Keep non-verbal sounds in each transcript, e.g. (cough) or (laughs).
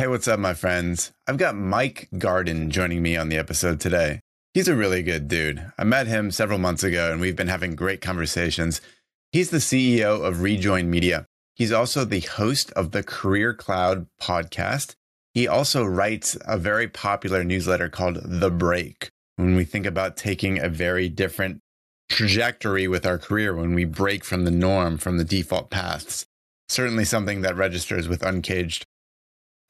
Hey, what's up, my friends? I've got Mike Gardon joining me on the episode today. He's a really good dude. I met him several months ago and we've been having great conversations. He's the CEO of Rejoin Media. He's also the host of the Career Cloud podcast. He also writes a very popular newsletter called The Break. When we think about taking a very different trajectory with our career, when we break from the norm, from the default paths, certainly something that registers with Uncaged.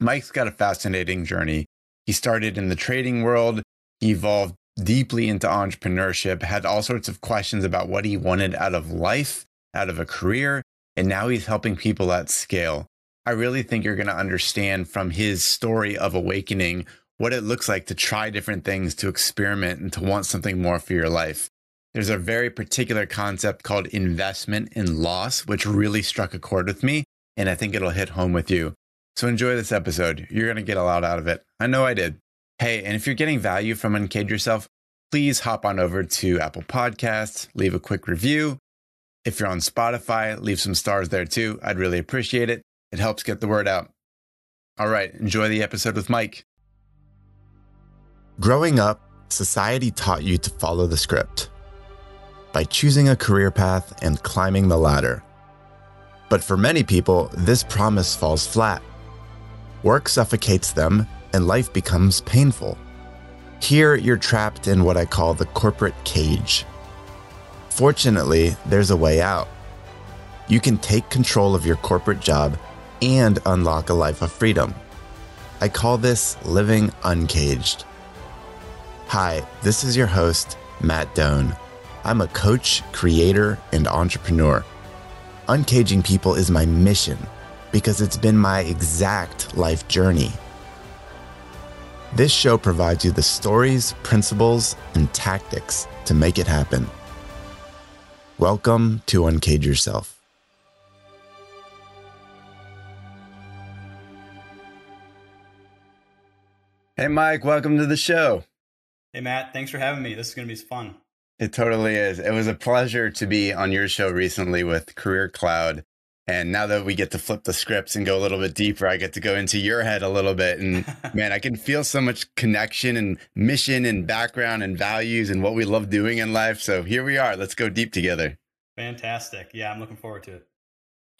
Mike's got a fascinating journey. He started in the trading world, he evolved deeply into entrepreneurship, had all sorts of questions about what he wanted out of life, out of a career, and now he's helping people at scale. I really think you're going to understand from his story of awakening what it looks like to try different things, to experiment, and to want something more for your life. There's a very particular concept called investment in loss, which really struck a chord with me, and I think it'll hit home with you. So enjoy this episode. You're going to get a lot out of it. I know I did. Hey, and if you're getting value from Uncage Yourself, please hop on over to Apple Podcasts, leave a quick review. If you're on Spotify, leave some stars there too. I'd really appreciate it. It helps get the word out. All right, enjoy the episode with Mike. Growing up, society taught you to follow the script by choosing a career path and climbing the ladder. But for many people, this promise falls flat. Work suffocates them, and life becomes painful. Here, you're trapped in what I call the corporate cage. Fortunately, there's a way out. You can take control of your corporate job and unlock a life of freedom. I call this living uncaged. Hi, this is your host, Matt Doan. I'm a coach, creator, and entrepreneur. Uncaging people is my mission because it's been my exact life journey. This show provides you the stories, principles, and tactics to make it happen. Welcome to Uncage Yourself. Hey, Mike, welcome to the show. Hey, Matt, thanks for having me. This is going to be fun. It totally is. It was a pleasure to be on your show recently with Career Cloud. And now that we get to flip the scripts and go a little bit deeper, I get to go into your head a little bit. And (laughs) man, I can feel so much connection and mission and background and values and what we love doing in life. So here we are. Let's go deep together. Fantastic. Yeah, I'm looking forward to it.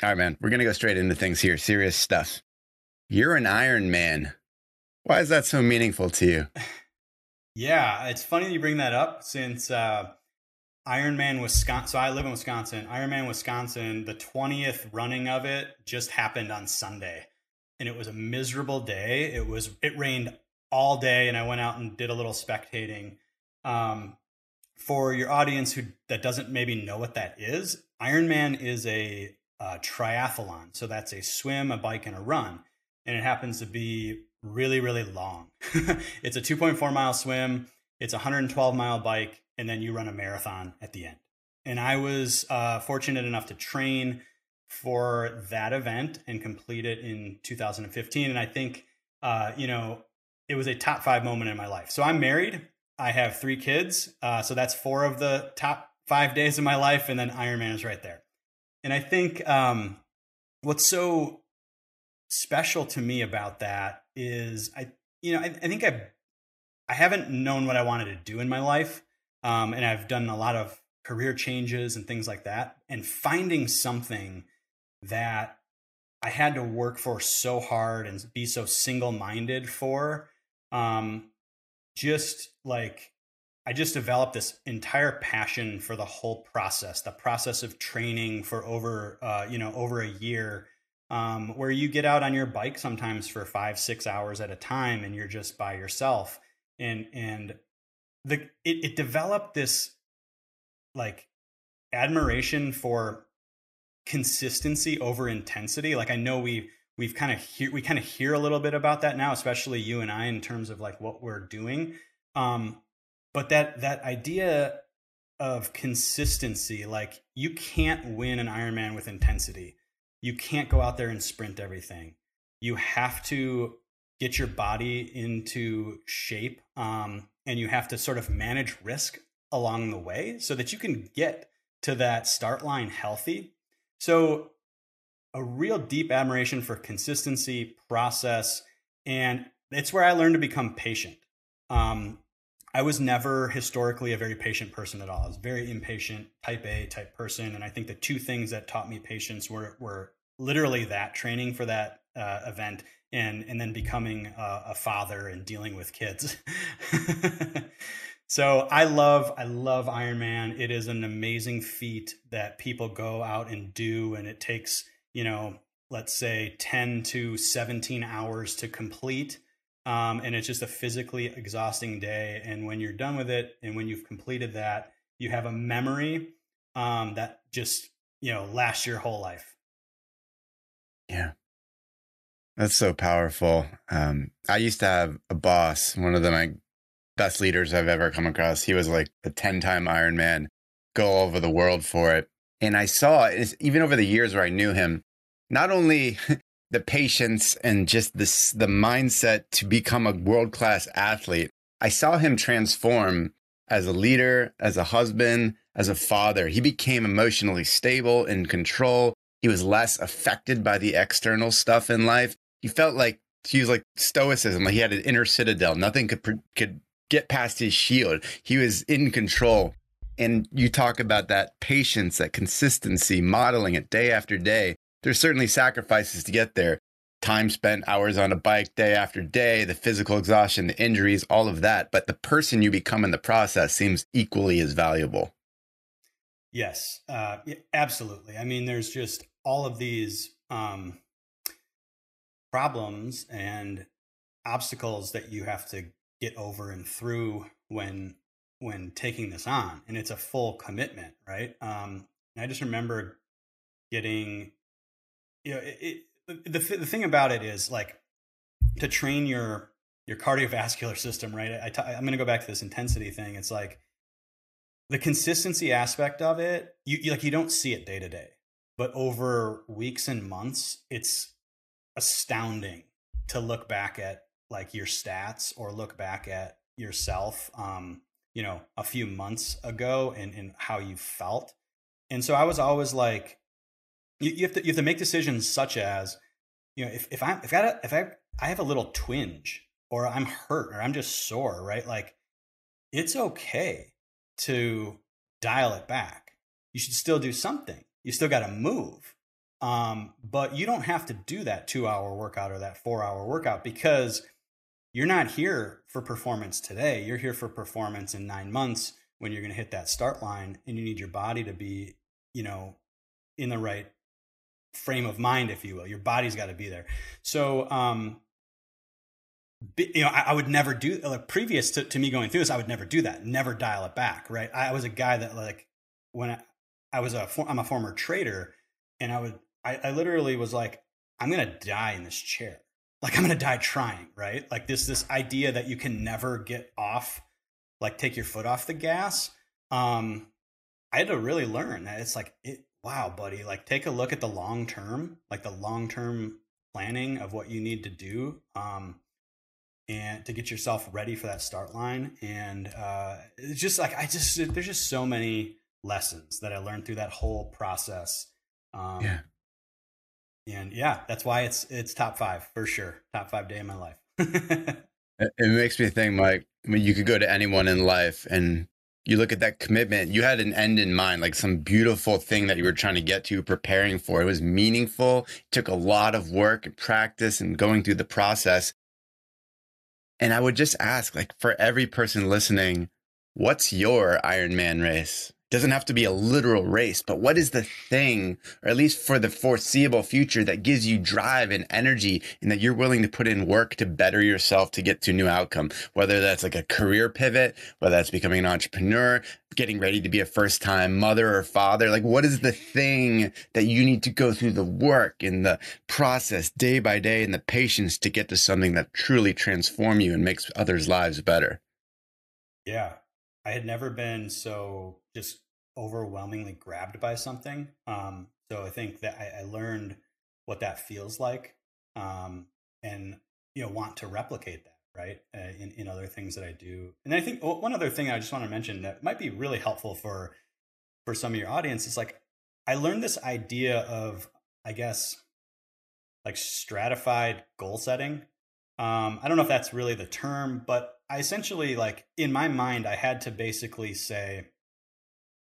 All right, man. We're going to go straight into things here. Serious stuff. You're an Ironman. Why is that so meaningful to you? (laughs) Yeah, it's funny that you bring that up since uh, Ironman Wisconsin. So I live in Wisconsin. Ironman Wisconsin, the 20th running of it just happened on Sunday. And it was a miserable day. It was it rained all day and I went out and did a little spectating. Um, for your audience who that doesn't maybe know what that is, Ironman is a, a triathlon. So that's a swim, a bike, and a run. And it happens to be really, really long. (laughs) it's a 2.4 mile swim, it's a 112 mile bike, and then you run a marathon at the end. And I was uh, fortunate enough to train for that event and complete it in 2015. And I think, uh, you know, it was a top five moment in my life. So I'm married. I have three kids. Uh, so that's four of the top five days of my life. And then Ironman is right there. And I think um, what's so special to me about that is I, you know, I, I think I, I haven't known what I wanted to do in my life, um, and I've done a lot of career changes and things like that, and finding something that I had to work for so hard and be so single minded for, um, just like I just developed this entire passion for the whole process, the process of training for over, uh, you know, over a year um, where you get out on your bike sometimes for five, six hours at a time, and you're just by yourself. And and the it, it developed this like admiration for consistency over intensity. Like I know we we've kind of hear we kind of hear a little bit about that now, especially you and I in terms of like what we're doing. Um, but that that idea of consistency, like you can't win an Ironman with intensity you can't go out there and sprint everything. You have to get your body into shape um, and you have to sort of manage risk along the way so that you can get to that start line healthy. So, a real deep admiration for consistency, process, and it's where I learned to become patient. Um, I was never historically a very patient person at all. I was very impatient, type A type person, and I think the two things that taught me patience were were literally that training for that uh, event and and then becoming a, a father and dealing with kids. (laughs) so I love I love Ironman. It is an amazing feat that people go out and do, and it takes you know let's say 10 to 17 hours to complete um, and it's just a physically exhausting day. And when you're done with it, and when you've completed that, you have a memory um, that just you know lasts your whole life. Yeah, that's so powerful. Um, I used to have a boss, one of the my best leaders I've ever come across. He was like a ten-time Ironman, go all over the world for it. And I saw, even over the years where I knew him, not only (laughs) the patience and just this the mindset to become a world class athlete. I saw him transform as a leader, as a husband, as a father. He became emotionally stable in control. He was less affected by the external stuff in life. He felt like he was like stoicism, like he had an inner citadel. Nothing could could get past his shield. He was in control. And you talk about that patience, that consistency, modeling it day after day there's certainly sacrifices to get there. Time spent, hours on a bike, day after day, the physical exhaustion, the injuries, all of that. But the person you become in the process seems equally as valuable. Yes, uh, absolutely. I mean, there's just all of these um, problems and obstacles that you have to get over and through when when taking this on, and it's a full commitment, right? Um, I just remember getting you know, it, it, the the thing about it is like to train your your cardiovascular system, right? I'm going to go back to this intensity thing. It's like the consistency aspect of it. You, you like you don't see it day to day, but over weeks and months, it's astounding to look back at like your stats or look back at yourself um you know a few months ago and and how you felt and so i was always like you, you have to you have to make decisions such as you know if if I if I if I I have a little twinge or I'm hurt or I'm just sore, right? Like it's okay to dial it back. You should still do something. You still got to move. Um, but you don't have to do that two hour workout or that four hour workout because you're not here for performance today. You're here for performance in nine months when you're going to hit that start line and you need your body to be, you know, in the right frame of mind, if you will. Your body's got to be there. So, um, you know, I, I would never do like previous to, to me going through this. I would never do that. Never dial it back. Right. I was a guy that like when I, I was a I'm a former trader, and I would I, I literally was like I'm gonna die in this chair. Like I'm gonna die trying. Right. Like this this idea that you can never get off, like take your foot off the gas. Um, I had to really learn that it's like it wow, buddy, like take a look at the long term, like the long term planning of what you need to do. Um, and to get yourself ready for that start line. And uh, it's just like, I just, there's just so many lessons that I learned through that whole process. Um, yeah. And yeah, that's why it's, it's top five for sure. Top five day in my life. (laughs) it makes me think, Mike, I mean, you could go to anyone in life and you look at that commitment, you had an end in mind, like some beautiful thing that you were trying to get to, preparing for. It was meaningful, it took a lot of work and practice and going through the process. And I would just ask, like, for every person listening, what's your Ironman race? Doesn't have to be a literal race, but what is the thing, or at least for the foreseeable future, that gives you drive and energy and that you're willing to put in work to better yourself to get to a new outcome? Whether that's like a career pivot, whether that's becoming an entrepreneur, getting ready to be a first time mother or father. Like, what is the thing that you need to go through the work and the process day by day and the patience to get to something that truly transforms you and makes others' lives better? Yeah. I had never been so just overwhelmingly grabbed by something. Um, so I think that I, I, learned what that feels like, um, and you know want to replicate that right uh, in in other things that I do. And I think one other thing I just want to mention that might be really helpful for for some of your audience is like I learned this idea of I guess like stratified goal setting Um, I don't know if that's really the term, but I essentially like in my mind, I had to basically say,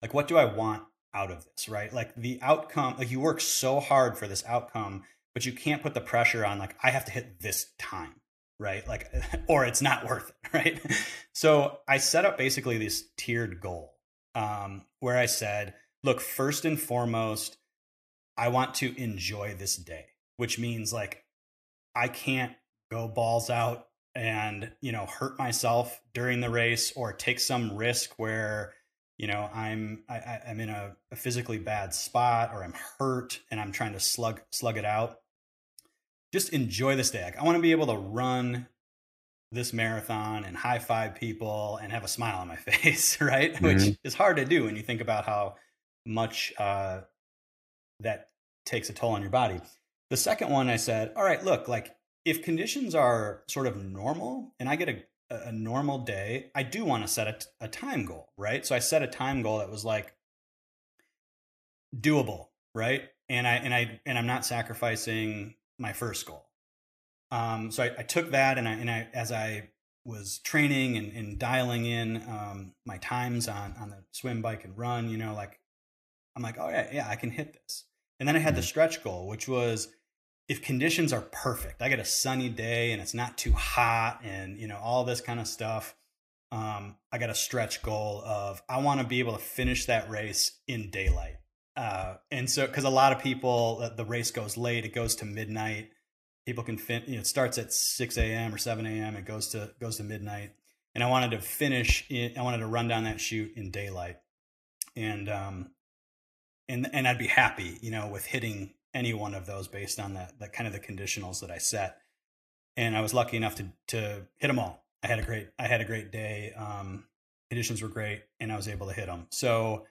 like, what do I want out of this, right? Like the outcome, like you work so hard for this outcome, but you can't put the pressure on like I have to hit this time, right? Like, (laughs) or it's not worth it, (laughs) right? so I set up basically this tiered goal um, where I said, look, first and foremost, I want to enjoy this day, which means like I can't go balls out and you know hurt myself during the race or take some risk where you know i'm I, i'm in a, a, physically bad spot or i'm hurt and i'm trying to slug slug it out. Just enjoy this day. Like, i want to be able to run this marathon and high five people and have a smile on my (laughs) face right? Mm-hmm. which is hard to do when you think about how much uh, that takes a toll on your body. The second one i said all right look like if conditions are sort of normal and I get a, a normal day, I do want to set a, a time goal, right? So I set a time goal that was like doable, right? And I and I and I'm not sacrificing my first goal. Um, so I, I took that and I and I as I was training and, and dialing in um, my times on on the swim, bike, and run, you know, like I'm like, oh yeah, yeah, I can hit this. And then I had the mm-hmm. stretch goal, which was if conditions are perfect, I get a sunny day and it's not too hot and you know all this kind of stuff. Um, I got a stretch goal of I want to be able to finish that race in daylight. Uh, and so, because a lot of people, the race goes late, it goes to midnight. People can fin- you know, it starts at 6 a.m. or 7 a.m. It goes to goes to midnight. And I wanted to finish. In, I wanted to run down that chute in daylight, and um, and and I'd be happy, you know, with hitting any one of those based on that, that kind of the conditionals that I set. And I was lucky enough to to hit them all. I had a great I had a great day. Um, conditions were great, and I was able to hit them. So,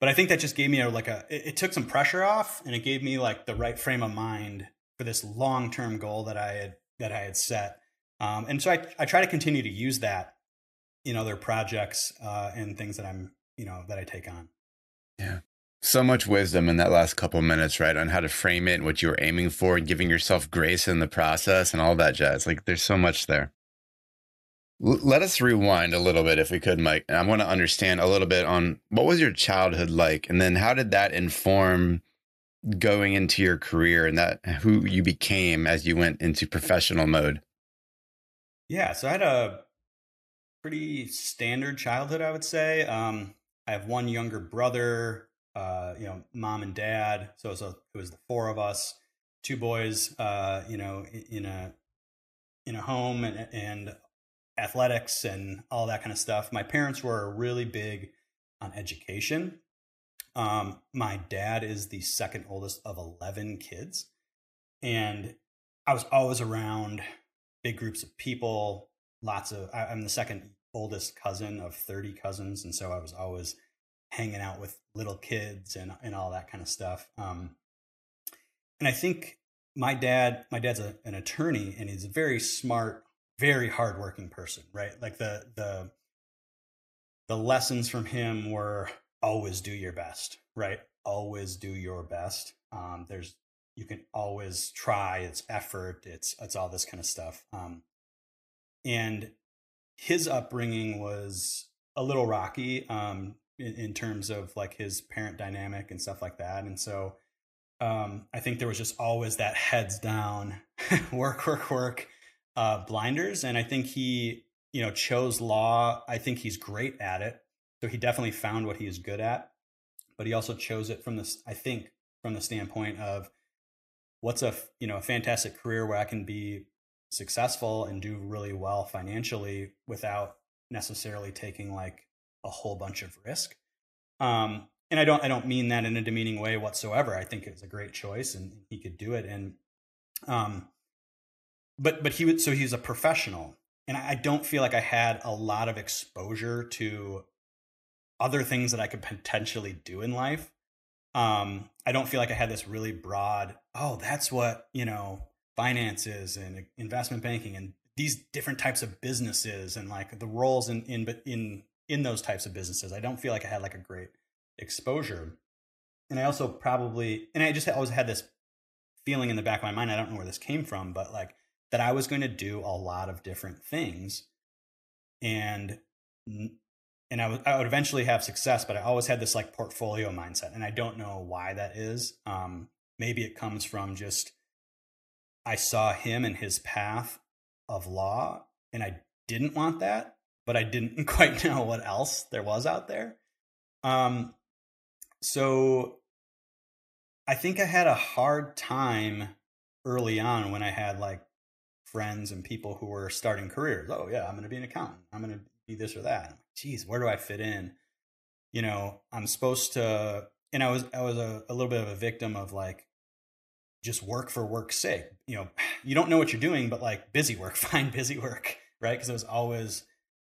but I think that just gave me a like a it, it took some pressure off, and it gave me like the right frame of mind for this long term goal that I had that I had set. Um, and so I I try to continue to use that in other projects uh, and things that I'm you know that I take on. Yeah so much wisdom in that last couple minutes, right? On how to frame it, and what you were aiming for, and giving yourself grace in the process and all that jazz. Like there's so much there. Let us rewind a little bit if we could, Mike. And I want to understand a little bit on what was your childhood like? And then how did that inform going into your career and that who you became as you went into professional mode? Yeah, so I had a pretty standard childhood, I would say. Um, I have one younger brother uh, you know, mom and dad. So it was, a, it was the four of us, two boys, uh, you know, in a in a home and, and athletics and all that kind of stuff. My parents were really big on education. Um, my dad is the second oldest of 11 kids. And I was always around big groups of people, lots of, I, I'm the second oldest cousin of 30 cousins. And so I was always hanging out with little kids and and all that kind of stuff. Um, and I think my dad, my dad's a, an attorney, and he's a very smart, very hardworking person, right? Like the the the lessons from him were always do your best, right? Always do your best. Um, there's you can always try. It's effort. It's it's all this kind of stuff. Um, and his upbringing was a little rocky. Um, in, in terms of like his parent dynamic and stuff like that. And so um, I think there was just always that heads down, (laughs) work, work, work, uh, blinders. And I think he, you know, chose law. I think he's great at it. So he definitely found what he is good at. But he also chose it from this, I think, from the standpoint of what's a you know a fantastic career where I can be successful and do really well financially without necessarily taking like a whole bunch of risk. Um, and I don't I don't mean that in a demeaning way whatsoever. I think it's a great choice and he could do it. And um, but but he would so he's a professional, and I don't feel like I had a lot of exposure to other things that I could potentially do in life. Um, I don't feel like I had this really broad. Oh, that's what you know finances and investment banking and these different types of businesses and like the roles in in but in in those types of businesses. I don't feel like I had like a great exposure. And I also probably, and I just always had this feeling in the back of my mind. I don't know where this came from, but like that I was going to do a lot of different things and and I would I would eventually have success, but I always had this like portfolio mindset, and I don't know why that is. Um, maybe it comes from just I saw him and his path of law, and I didn't want that, but I didn't (laughs) quite know what else there was out there. Um, so I think I had a hard time early on when I had like friends and people who were starting careers. Oh yeah, I'm going to be an accountant. I'm going to be this or that. Geez, where do I fit in? You know, I'm supposed to, and I was I was a, a little bit of a victim of like just work for work's sake. You know, (sighs) you don't know what you're doing, but like busy work, (laughs) find busy work, right? Because it was always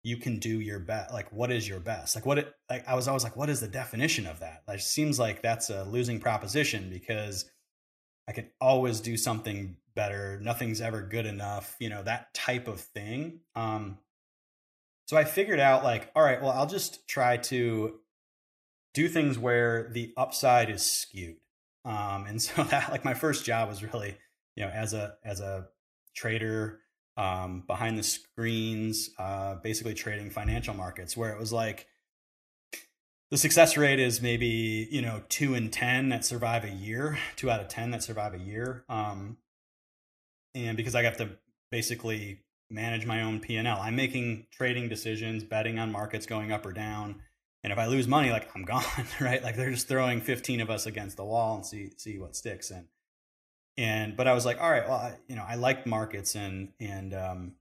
you can do your best. Like, what is your best? Like, what it, like, I was always like, what is the definition of that? Like, it seems like that's a losing proposition because I can always do something better. Nothing's ever good enough, you know, that type of thing. Um, so I figured out, like, all right, well, I'll just try to do things where the upside is skewed. Um, and (laughs) so that, like, my first job was really, you know, as a, as a trader, um, behind the screens, uh, basically trading financial markets, where it was like the success rate is maybe you know two in ten that survive a year, two out of ten that survive a year, um, and because I have to basically manage my own P and L, I'm making trading decisions, betting on markets going up or down. And if I lose money, like I'm (laughs) gone, right? Like they're just throwing 15 of us against the wall and see see what sticks. And and but I was like, all right, well, I, you know, I liked markets and and um,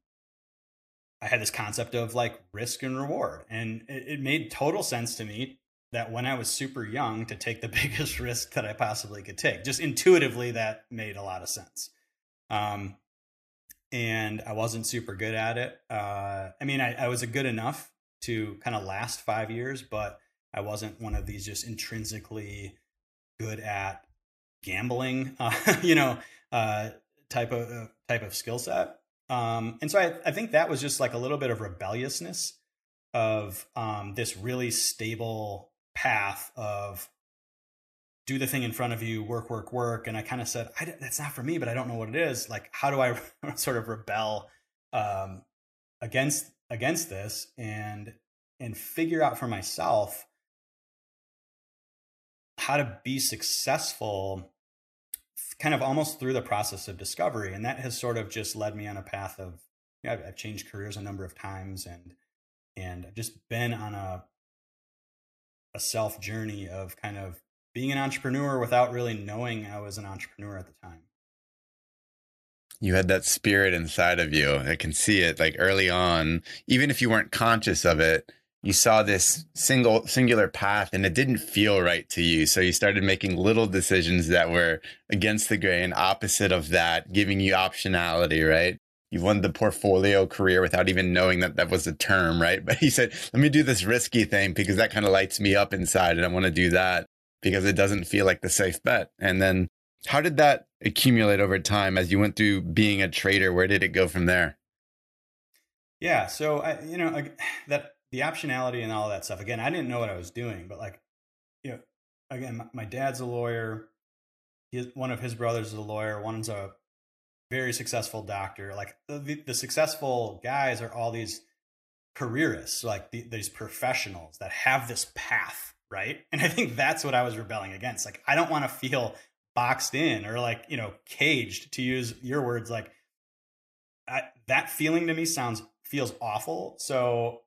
I had this concept of like risk and reward, and it, it, made total sense to me that when I was super young to take the (laughs) biggest risk that I possibly could take. Just intuitively, that made a lot of sense. Um, and I wasn't super good at it. Uh, I mean, I, I was good enough to kind of last five years, but I wasn't one of these just intrinsically good at gambling, (laughs) uh, you know, uh, type of uh, type of skill set. Um, and so I, I think that was just like a little bit of rebelliousness of um, this really stable path of do the thing in front of you, work, work, work. And I kind of said, that's not for me, but I don't know what it is. Like, how do I (laughs) sort of rebel um, against against this and and figure out for myself how to be successful kind of almost through the process of discovery. And that has sort of just led me on a path of, you know, I've, I've changed careers a number of times and, and I've just been on a, a self journey of kind of being an entrepreneur without really knowing I was an entrepreneur at the time. You had that spirit inside of you. I can see it like early on, even if you weren't conscious of it, you saw this single singular path and it didn't feel right to you. So you started making little decisions that were against the grain opposite of that giving you optionality right? You won the portfolio career without even knowing that that was a term right? (laughs) But he said let me do this risky thing because that kind of lights me up inside and i want to do that because it doesn't feel like the safe bet. And then how did that accumulate over time as you went through being a trader? Where did it go from there? Yeah so I, you know (sighs) that the optionality and all that stuff. Again, I didn't know what I was doing, but like, you know, again, my, my dad's a lawyer. His, one of his brothers is a lawyer. One's a very successful doctor. Like the, the successful guys are all these careerists, like the, these professionals that have this path, right? And I think that's what I was rebelling against. Like, I don't want to feel boxed in or like, you know, caged to use your words. Like, I, that feeling to me sounds feels awful. So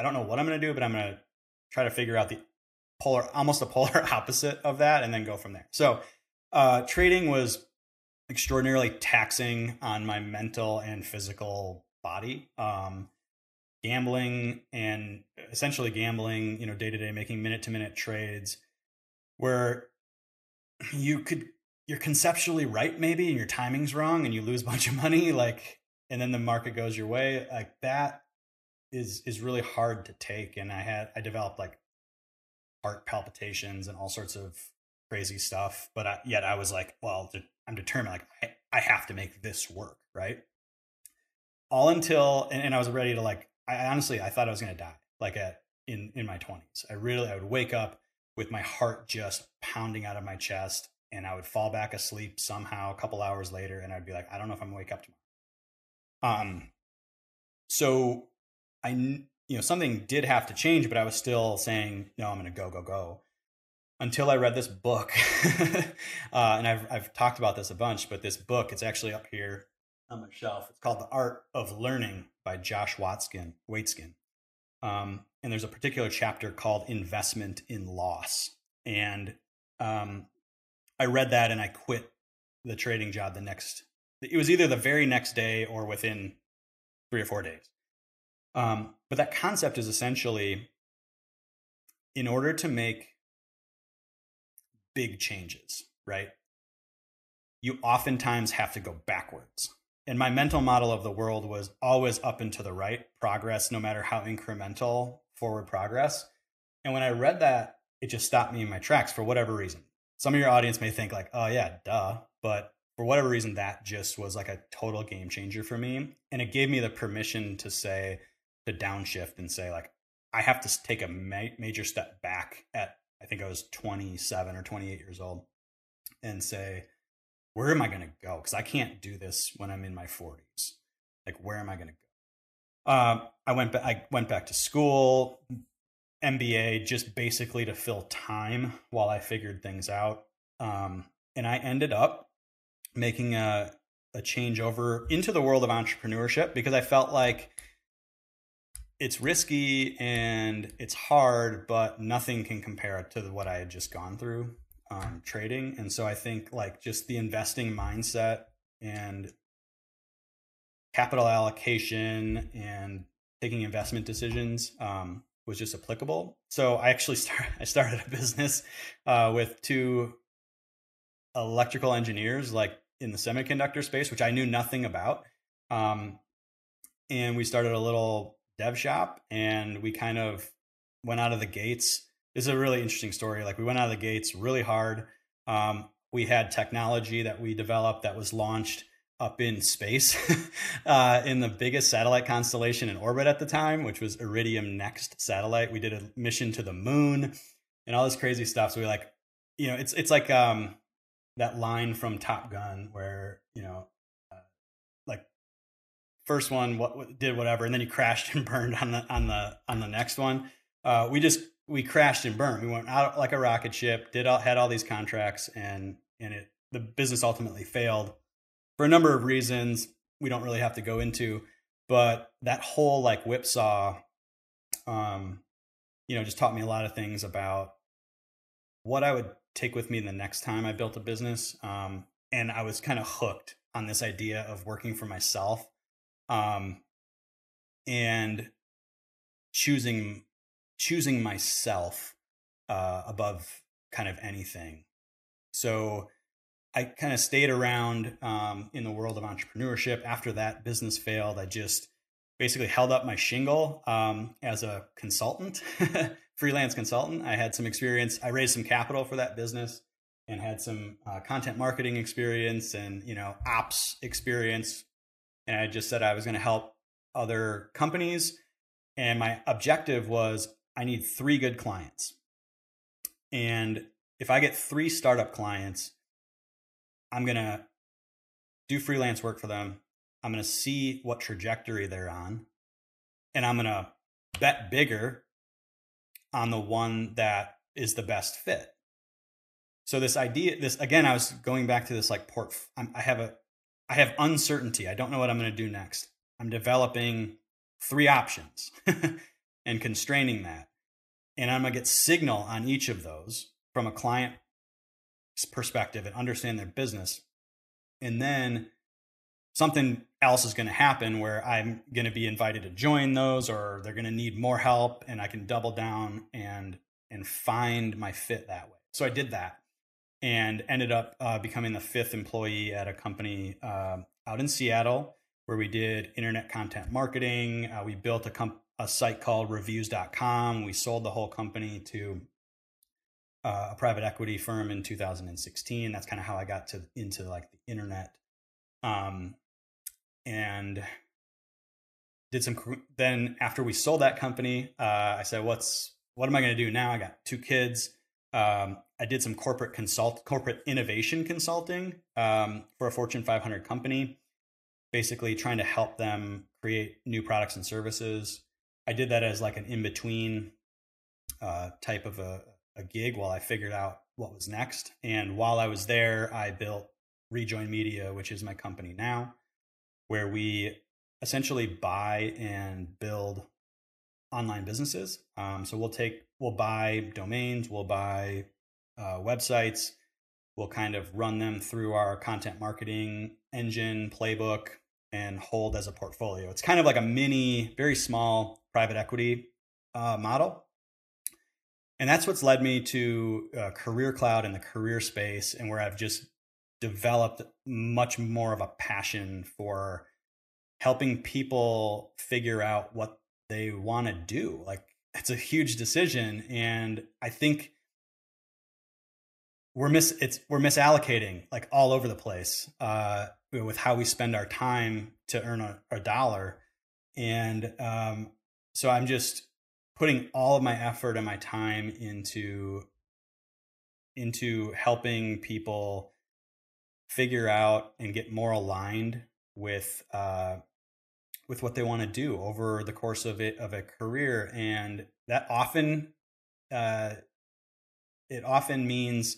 I don't know what I'm going to do, but I'm going to try to figure out the polar, almost the polar (laughs) opposite of that, and then go from there. So, uh, trading was extraordinarily taxing on my mental and physical body. Um, gambling and essentially gambling, you know, day to day, making minute to minute trades where you could, you're conceptually right, maybe, and your timing's wrong and you lose a bunch of money, like, and then the market goes your way. Like that is is really hard to take and i had i developed like heart palpitations and all sorts of crazy stuff but I, yet i was like well i'm determined like I, I have to make this work right? All until and, and i was ready to like i honestly i thought i was going to die like at in in my 20s i really i would wake up with my heart just pounding out of my chest and i would fall back asleep somehow a couple hours later and i'd be like i don't know if i'm to wake up tomorrow. Um, so I, you know, something did have to change, but I was still saying, no, I'm going to go, go, go until I read this book. (laughs) uh, and I've, I've talked about this a bunch, but this book, it's actually up here on my shelf. It's called The Art of Learning by Josh Watskin, Waitzkin. Um, and there's a particular chapter called Investment in Loss. And um, I read that and I quit the trading job the next, it was either the very next day or within three or four days. Um, but that concept is essentially in order to make big changes, right? You oftentimes have to go backwards. And my mental model of the world was always up and to the right, progress, no matter how incremental, forward progress. And when I read that, it just stopped me in my tracks for whatever reason. Some of your audience may think, like, oh, yeah, duh. But for whatever reason, that just was like a total game changer for me. And it gave me the permission to say, downshift and say, like, I have to take a ma- major step back at I think I was 27 or 28 years old, and say, where am I going to go? Because I can't do this when I'm in my 40s. Like, where am I going to go? Um, I went. I went back to school, MBA, just basically to fill time while I figured things out. Um, and I ended up making a a change over into the world of entrepreneurship because I felt like it's risky and it's hard, but nothing can compare to what I had just gone through um, trading. And so I think like just the investing mindset and capital allocation and taking investment decisions um, was just applicable. So I actually (laughs) start, I started a business uh, with two electrical engineers, like in the semiconductor space, which I knew nothing about. Um, and we started a little dev shop and we kind of went out of the gates. This is a really interesting story. Like we went out of the gates really hard. Um, we had technology that we developed that was launched up in space (laughs) uh, in the biggest satellite constellation in orbit at the time, which was Iridium Next satellite. We did a mission to the moon and all this crazy stuff. So we like, you know, it's it's like um, that line from Top Gun where you know first one what did whatever, and then you crashed and (laughs) burned on the on the on the next one. Uh, we just we crashed and burned. We went out like a rocket ship, did all, had all these contracts, and and it the business ultimately failed for a number of reasons we don't really have to go into. But that whole like whipsaw, um, you know, just taught me a lot of things about what I would take with me the next time I built a business. Um, and I was kind of hooked on this idea of working for myself um, and choosing choosing myself uh, above kind of anything. So I kind of stayed around um, in the world of entrepreneurship. After that business failed, I just basically held up my shingle um, as a consultant, (laughs) freelance consultant. I had some experience. I raised some capital for that business and had some uh, content marketing experience and you know ops experience and I just said I was going to help other companies. And my objective was I need three good clients. And if I get three startup clients, I'm going to do freelance work for them. I'm going to see what trajectory they're on. And I'm going to bet bigger on the one that is the best fit. So this idea, this again, I was going back to this like port. I have a I have uncertainty. I don't know what I'm going to do next. I'm developing three options (laughs) and constraining that. And I'm going to get signal on each of those from a client perspective and understand their business. And then something else is going to happen where I'm going to be invited to join those or they're going to need more help and I can double down and and find my fit that way. So I did that and ended up uh, becoming the fifth employee at a company uh, out in Seattle where we did internet content marketing. Uh, we built a, comp- a site called reviews.com. We sold the whole company to uh, a private equity firm in 2016. That's kind of how I got to into like the internet. Um, and did some then after we sold that company, uh, I said, "What's what am I going to do now? I got two kids." Um, I did some corporate consult, corporate innovation consulting um, for a Fortune 500 company. basically trying to help them create new products and services. I did that as like an in between uh, type of a, a gig while I figured out what was next. And while I was there, I built Rejoin Media, which is my company now, where we essentially buy and build online businesses. Um, so we'll take, we'll buy domains, we'll buy uh, websites, we'll kind of run them through our content marketing engine playbook and hold as a portfolio. It's kind of like a mini, very small private equity uh, model. And that's what's led me to uh, Career Cloud in the career space, and where I've just developed much more of a passion for helping people figure out what they want to do. Like it's a huge decision, and I think we're mis it's we're misallocating like all over the place uh, with how we spend our time to earn a, a dollar, and um, so I'm just putting all of my effort and my time into into helping people figure out and get more aligned with uh, with what they want to do over the course of it of a career, and that often uh, it often means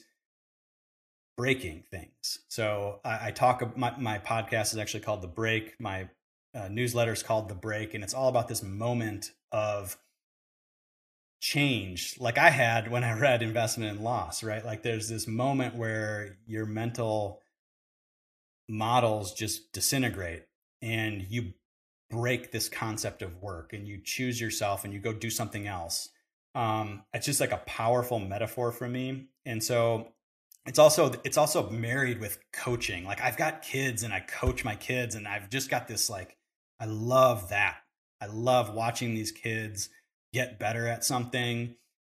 breaking things. So I, I talk. My my podcast is actually called The Break. My uh, newsletter is called The Break, and it's all about this moment of change like I had when I (laughs) read Investment in Loss, right? Like there's this moment where your mental models just disintegrate and you break this concept of work and you choose yourself and you go do something else. Um, it's just like a powerful metaphor for me. And so it's also it's also married with coaching. Like I've got kids and I coach my kids and I've just got this like I love that. I love watching these kids get better at something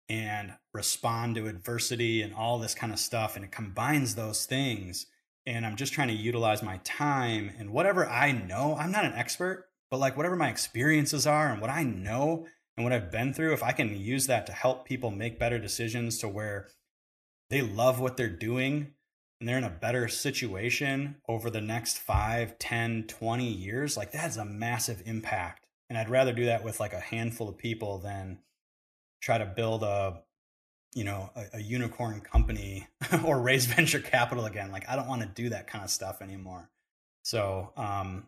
and respond to adversity and all this kind of stuff and it combines those things and I'm just trying to utilize my time and whatever I know. I'm not an expert, but like whatever my experiences are and what I know and what I've been through, if I can use that to help people make better decisions to where they love what they're doing and they're in a better situation over the next 5, 10, 20 years, like that's a massive impact. And I'd rather do that with like a handful of people than try to build a you know a, a unicorn company (laughs) or raise (laughs) venture capital again like i don't want to do that kind of stuff anymore so um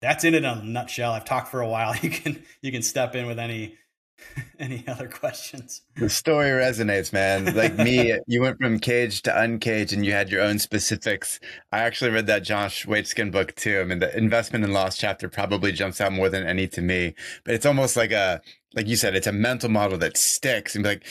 that's in it in a nutshell. I've talked for a while. (laughs) You can you can step in with any (laughs) any other questions. The story resonates man. Like me you went from cage to uncaged and you had your own specifics. I actually read that josh waitzkin book too. I mean the investment in loss chapter probably jumps out more than any to me but it's almost like a like you said, it's a mental model that sticks and be like,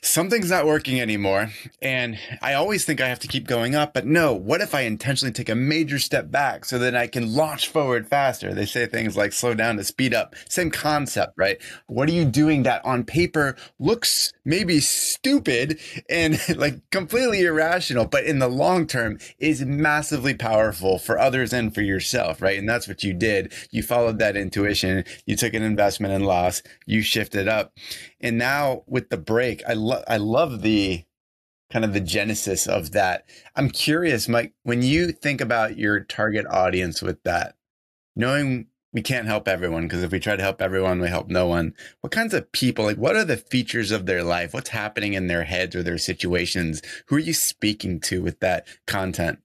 something's not working anymore. And I always think I have to keep going up, but no, what if I intentionally take a major step back so that I can launch forward faster? They say things like slow down to speed up. Same concept, right? What are you doing that on paper looks maybe stupid and (laughs) like completely irrational, but in the long term is massively powerful for others and for yourself, right? And that's what you did. You followed that intuition. You took an investment in loss. You shifted up. And now with the break, I love I love the kind of the genesis of that. I'm curious, Mike, when you think about your target audience with that, knowing we can't help everyone because if we try to help everyone, we help no one. What kinds of people, like what are the features of their life? What's happening in their heads or their situations? Who are you speaking to with that content?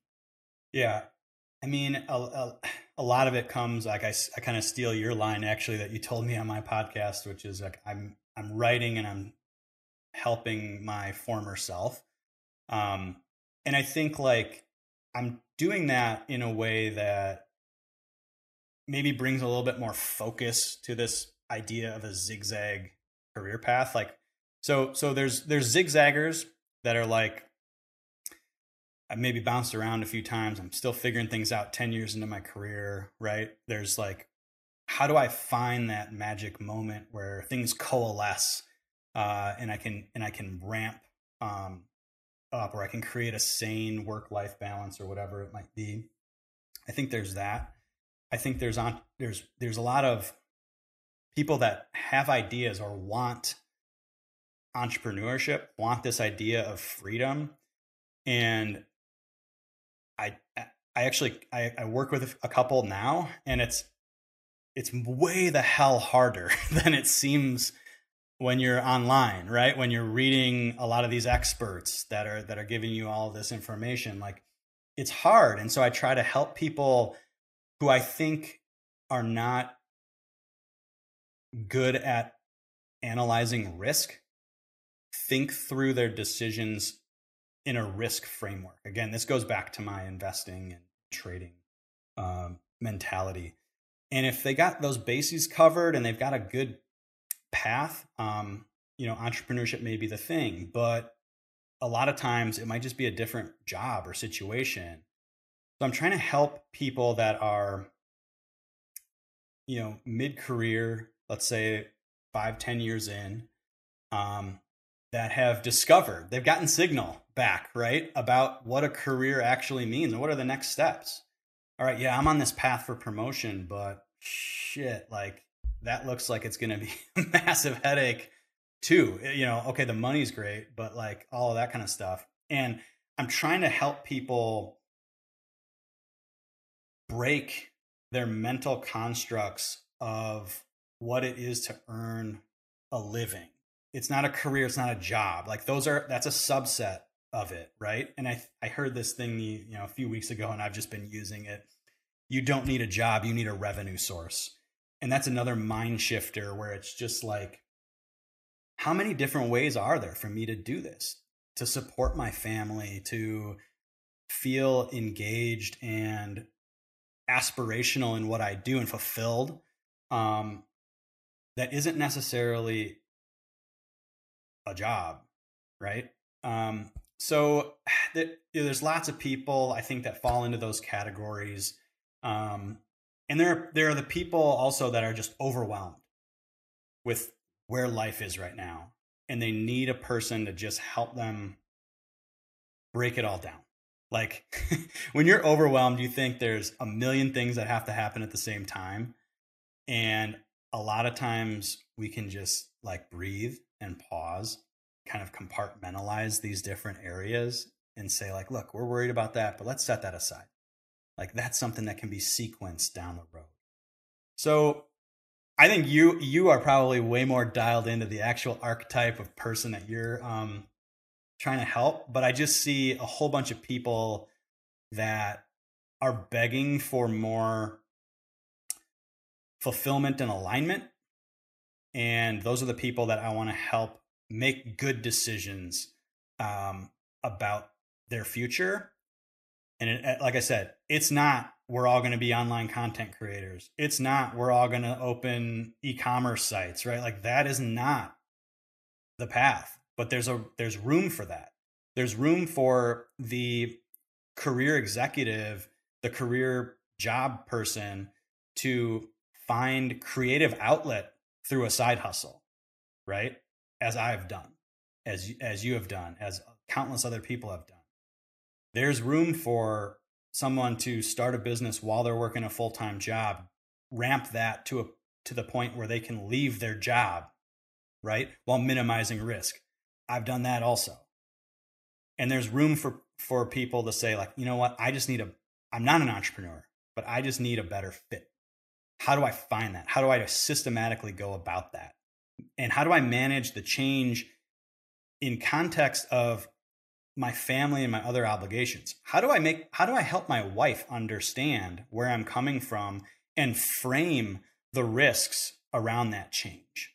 Yeah. I mean, a, a, a lot of it comes like I, I kind of steal your line actually that you told me on my podcast, which is like I'm I'm writing and I'm helping my former self. Um, and I think like I'm doing that in a way that maybe brings a little bit more focus to this idea of a zigzag career path. Like so so there's there's zigzaggers that are like I maybe bounced around a few times. I'm still figuring things out 10 years into my career, right? There's like, how do I find that magic moment where things coalesce uh, and I can and I can ramp um, up or I can create a sane work life balance or whatever it might be. I think there's that. I think there's on there's there's a lot of people that have ideas or want entrepreneurship, want this idea of freedom and I I actually I, I work with a couple now, and it's it's way the hell harder (laughs) than it seems when you're online, right? When you're reading a lot of these experts that are that are giving you all this information, like it's hard. And so I try to help people who I think are not good at analyzing risk think through their decisions in a risk framework. Again, this goes back to my investing and trading um, mentality. And if they got those bases covered and they've got a good path, um, you know, entrepreneurship may be the thing, but a lot of times it might just be a different job or situation. So I'm trying to help people that are, you know, mid career, let's say five, ten years in, um, that have discovered, they've gotten signal back, right? About what a career actually means and what are the next steps. All right, yeah, I'm on this path for promotion, but shit, like that looks like it's going to be (laughs) a massive headache too. Eh, you know, okay, the money's great, but like all of that kind of stuff. And I'm trying to help people break their mental constructs of what it is to earn a living. It's not a career, it's not a job. Like those are that's a subset of it, right? And I I heard this thing you know a few weeks ago and I've just been using it. You don't need a job, you need a revenue source. And that's another mind shifter where it's just like how many different ways are there for me to do this? To support my family, to feel engaged and aspirational in what I do and fulfilled. Um, that isn't necessarily a job, right? Um, so (sighs) there's lots of people I think that fall into those categories, um, and there there are the people also that are just overwhelmed with where life is right now, and they need a person to just help them break it all down. Like (laughs) when you're overwhelmed, you think there's a million things that have to happen at the same time, and a lot of times we can just like breathe and pause kind of compartmentalize these different areas and say like look we're worried about that but let's set that aside. Like that's something that can be sequenced down the road. So i think you you are probably way more dialed into the actual archetype of person that you're um trying to help but i just see a whole bunch of people that are begging for more fulfillment and alignment and those are the people that i want to help make good decisions um, about their future. And it, like I said, it's not we're all going to be online content creators. It's not we're all going to open e-commerce sites, right? Like that is not the path. But there's a there's room for that. There's room for the career executive, the career job person to find creative outlet through a side hustle, right? as I've done, as as you have done, as countless other people have done. There's room for someone to start a business while they're working a full-time job, ramp that to a to the point where they can leave their job, right? While minimizing risk. I've done that also. And there's room for for people to say like, you know what? I just need a I'm not an entrepreneur, but I just need a better fit. How do I find that? How do I systematically go about that? and how do I manage the change in context of my family and my other obligations? How do I make how do I help my wife understand where I'm coming from and frame the risks around that change?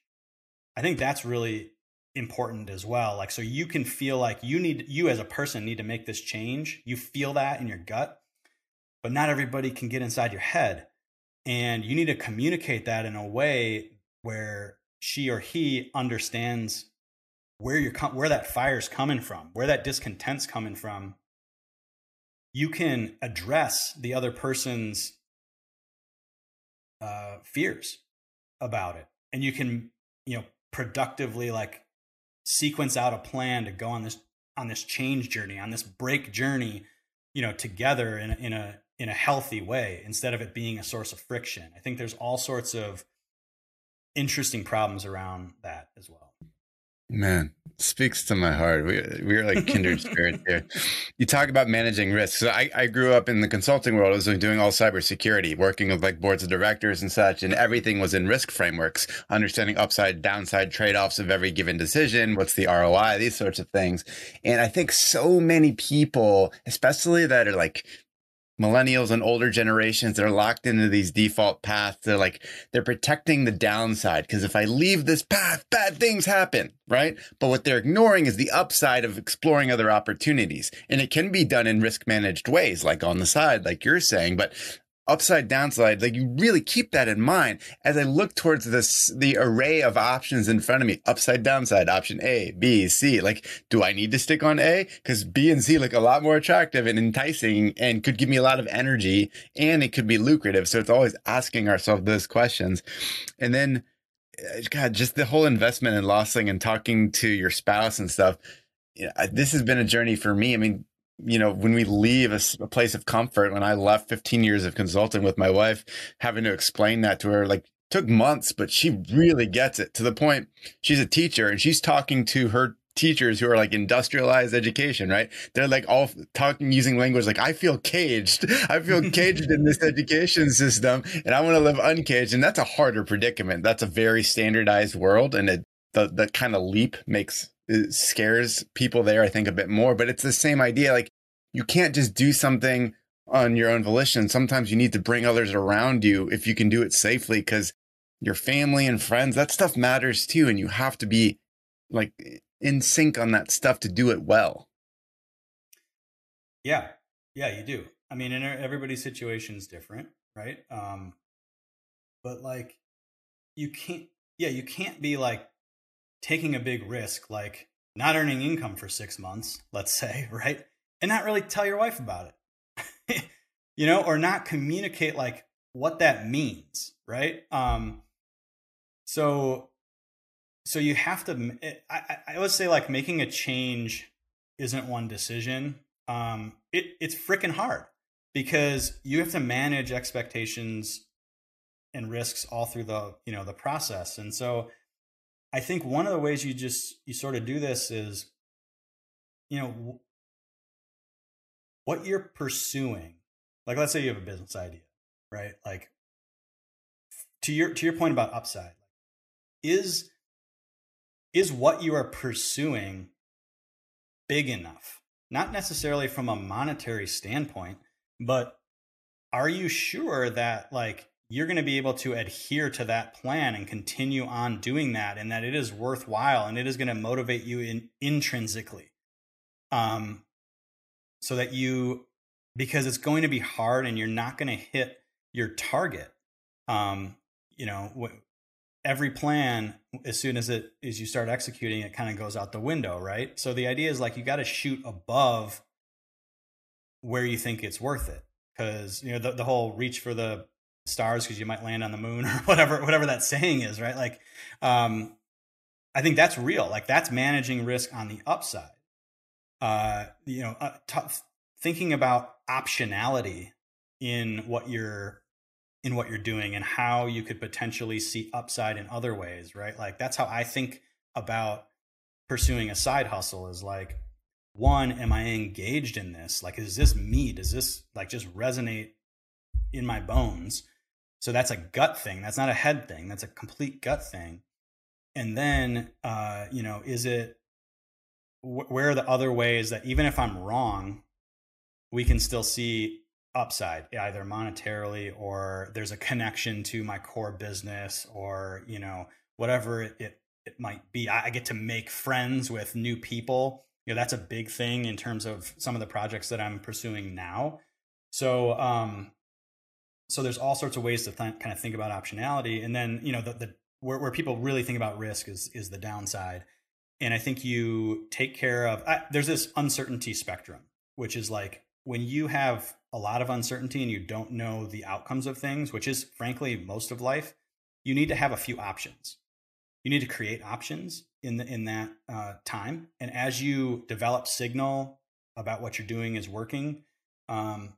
I think that's really important as well. Like so you can feel like you need you as a person need to make this change. You feel that in your gut, but not everybody can get inside your head. And you need to communicate that in a way where she or he understands where you're where that fire's coming from, where that discontent's coming from, you can address the other person's uh, fears about it, and you can you know productively like sequence out a plan to go on this on this change journey, on this break journey, you know, together in a, in a in a healthy way instead of it being a source of friction. I think there's all sorts of interesting problems around that as well. Man, speaks to my heart. We we're like kindred (laughs) spirits here. You talk about managing risk. So I, I grew up in the consulting world. I was doing all cybersecurity, working with like boards of directors and such, and everything was in risk frameworks, understanding upside, downside trade-offs of every given decision, what's the ROI, these sorts of things. And I think so many people, especially that are like millennials and older generations that are locked into these default paths. They're like, they're protecting the downside. Cause if I leave this path, bad things happen. Right. But what they're ignoring is the upside of exploring other opportunities. And it can be done in risk managed ways, like on the side, like you're saying. But upside downside like you really keep that in mind as i look towards this the array of options in front of me. Upside downside option a b c. Like do i need to stick on a? Because b and c look a lot more attractive and enticing and could give me a lot of energy and it could be lucrative. So it's always asking ourselves those questions. And then uh, god just the whole investment in lossing and talking to your spouse and stuff this has been a journey for me. I mean you know, when we leave a, a, place of comfort, when I left 15 years of consulting with my wife, having to explain that to her, like took months, but she really gets it to the point she's a teacher and she's talking to her teachers who are like industrialized education, right? They're like all talking using language like I feel caged. I feel caged in this (laughs) education system and I want to live uncaged. And that's a harder predicament. That's a very standardized world. And it, the, the kind of leap makes scares people there, I think, a bit more. But it's the same idea. Like you can't just do something on your own volition. Sometimes you need to bring others around you if you can do it safely because your family and friends, that stuff matters too. And you have to be like in sync on that stuff to do it well. Yeah. Yeah, you do. I mean, and everybody's situation is different, right? Um, but like you can't, yeah, you can't be like taking a big risk, like not earning income for six months, let's say, (laughs) right? And not really tell your wife about it, (laughs) you know, or not communicate like what that means, right? Um, so, so you have to, eh, I, I would say like making a change isn't one decision. Um, it, it's freaking hard because you have to manage expectations and risks all through the, you know, the process. And so, I think one of the ways you just you sort of do this is, you know, what you're pursuing. Like, let's say you have a business idea, right? Like, to your to your point about upside, is is what you are pursuing big enough? Not necessarily from a monetary standpoint, but are you sure that like you're going to be able to adhere to that plan and continue on doing that and that it is worthwhile and it is going to motivate you in intrinsically. Um so that you because it's going to be hard and you're not going to hit your target um you know every plan as soon as it as you start executing it kind of goes out the window right? So the idea is like you got to shoot above where you think it's worth it because you know the, the whole reach for the stars because you might land on the moon (laughs) or whatever whatever that saying is right? Like um i think that's real. Like that's managing risk on the upside. Uh you know uh, t- thinking about optionality in what you're in what you're doing and how you could potentially see upside in other ways right? Like that's how i think about pursuing a side hustle is like one am i engaged in this? Like is this me? Does this like just resonate in my bones so that's a gut thing. That's not a head thing. That's a complete gut thing. And then, uh, you know, is it wh- where are the other ways that even if I'm wrong, we can still see upside, either monetarily or there's a connection to my core business or, you know, whatever it, it, might be. I, I get to make friends with new people. You know, that's a big thing in terms of some of the projects that I'm pursuing now. So, um, so there's all sorts of ways to th- kind of think about optionality and then you know the, the where, where people really think about risk is is the downside. And i think you take care of I, there's this uncertainty spectrum which is like when you have a lot of uncertainty and you don't know the outcomes of things which is frankly most of life you need to have a few options. You need to create options in the in that uh, time. And as you develop signal about what you're doing is working um,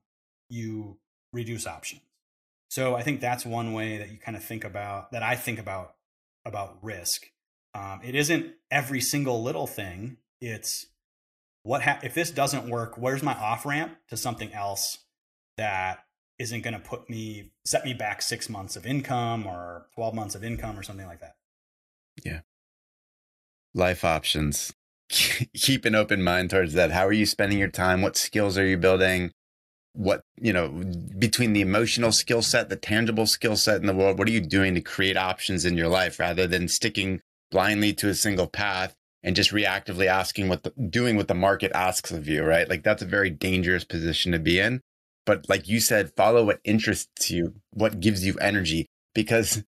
you reduce options so I think that's one way that you kind of think about that I think about about risk. Um, it isn't every single little thing. It's what ha- if this doesn't work? Where's my off ramp to something else that isn't going to put me set me back six months of income or twelve months of income or something like that. Yeah. Life options. (laughs) Keep an open mind towards that. How are you spending your time? What skills are you building? What, you know, between the emotional skill set, the tangible skill set in the world, what are you doing to create options in your life rather than sticking blindly to a single path and just reactively asking what the, doing what the market asks of you, right? Like that's a very dangerous position to be in. But like you said, follow what interests you, what gives you energy, because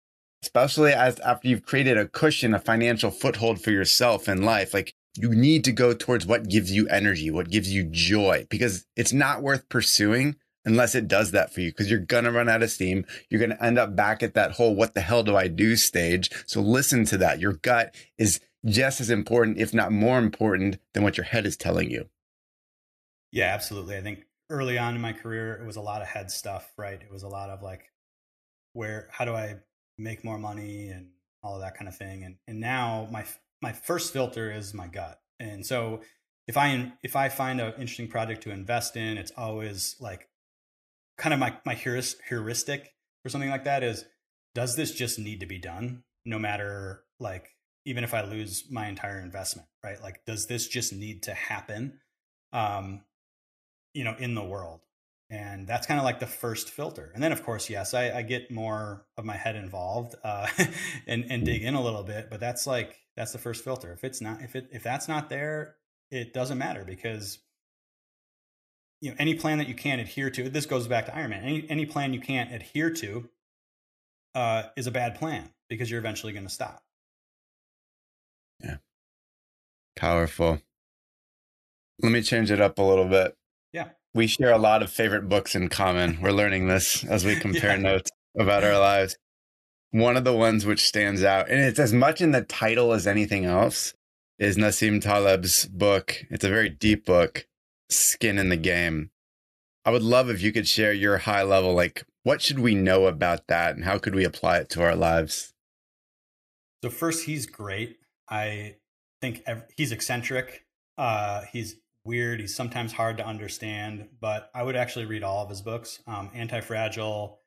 especially as after you've created a cushion, a financial foothold for yourself in life, like you need to go towards what gives you energy, what gives you joy, because it's not worth pursuing unless it does that for you, because you're going to run out of steam. You're going to end up back at that whole, what the hell do I do stage? So listen to that. Your gut is just as important, if not more important than what your head is telling you. Yeah, absolutely. I think early on in my career, it was a lot of head stuff, right? It was a lot of like, where, how do I make more money and all that kind of thing. And, and now my, my first filter is my gut. And so if I, if I find an interesting project to invest in, it's always like kind of my, my heuristic or something like that is, does this just need to be done? No matter like even if I lose my entire investment, right? Like, does this just need to happen, um, you know, in the world? And that's kind of like the first filter. And then, of course, yes, I, I get more of my head involved uh, (laughs) and and dig in a little bit. But that's like that's the first filter. If it's not, if it if that's not there, it doesn't matter because you know any plan that you can't adhere to. This goes back to Ironman. Any any plan you can't adhere to uh, is a bad plan because you're eventually going to stop. Yeah. Powerful. Let me change it up a little bit. Yeah. We share a lot of favorite books in common. We're learning this as we (laughs) compare yeah. notes about our lives. One of the ones which stands out, and it's as much in the title as anything else, is Nassim Taleb's book. It's a very deep book, Skin in the Game. I would love if you could share your high level, like, what should we know about that and how could we apply it to our lives? So, first, he's great. I think he's eccentric. Uh, he's weird. He's sometimes hard to understand, but I would actually read all of his books. Um, Antifragile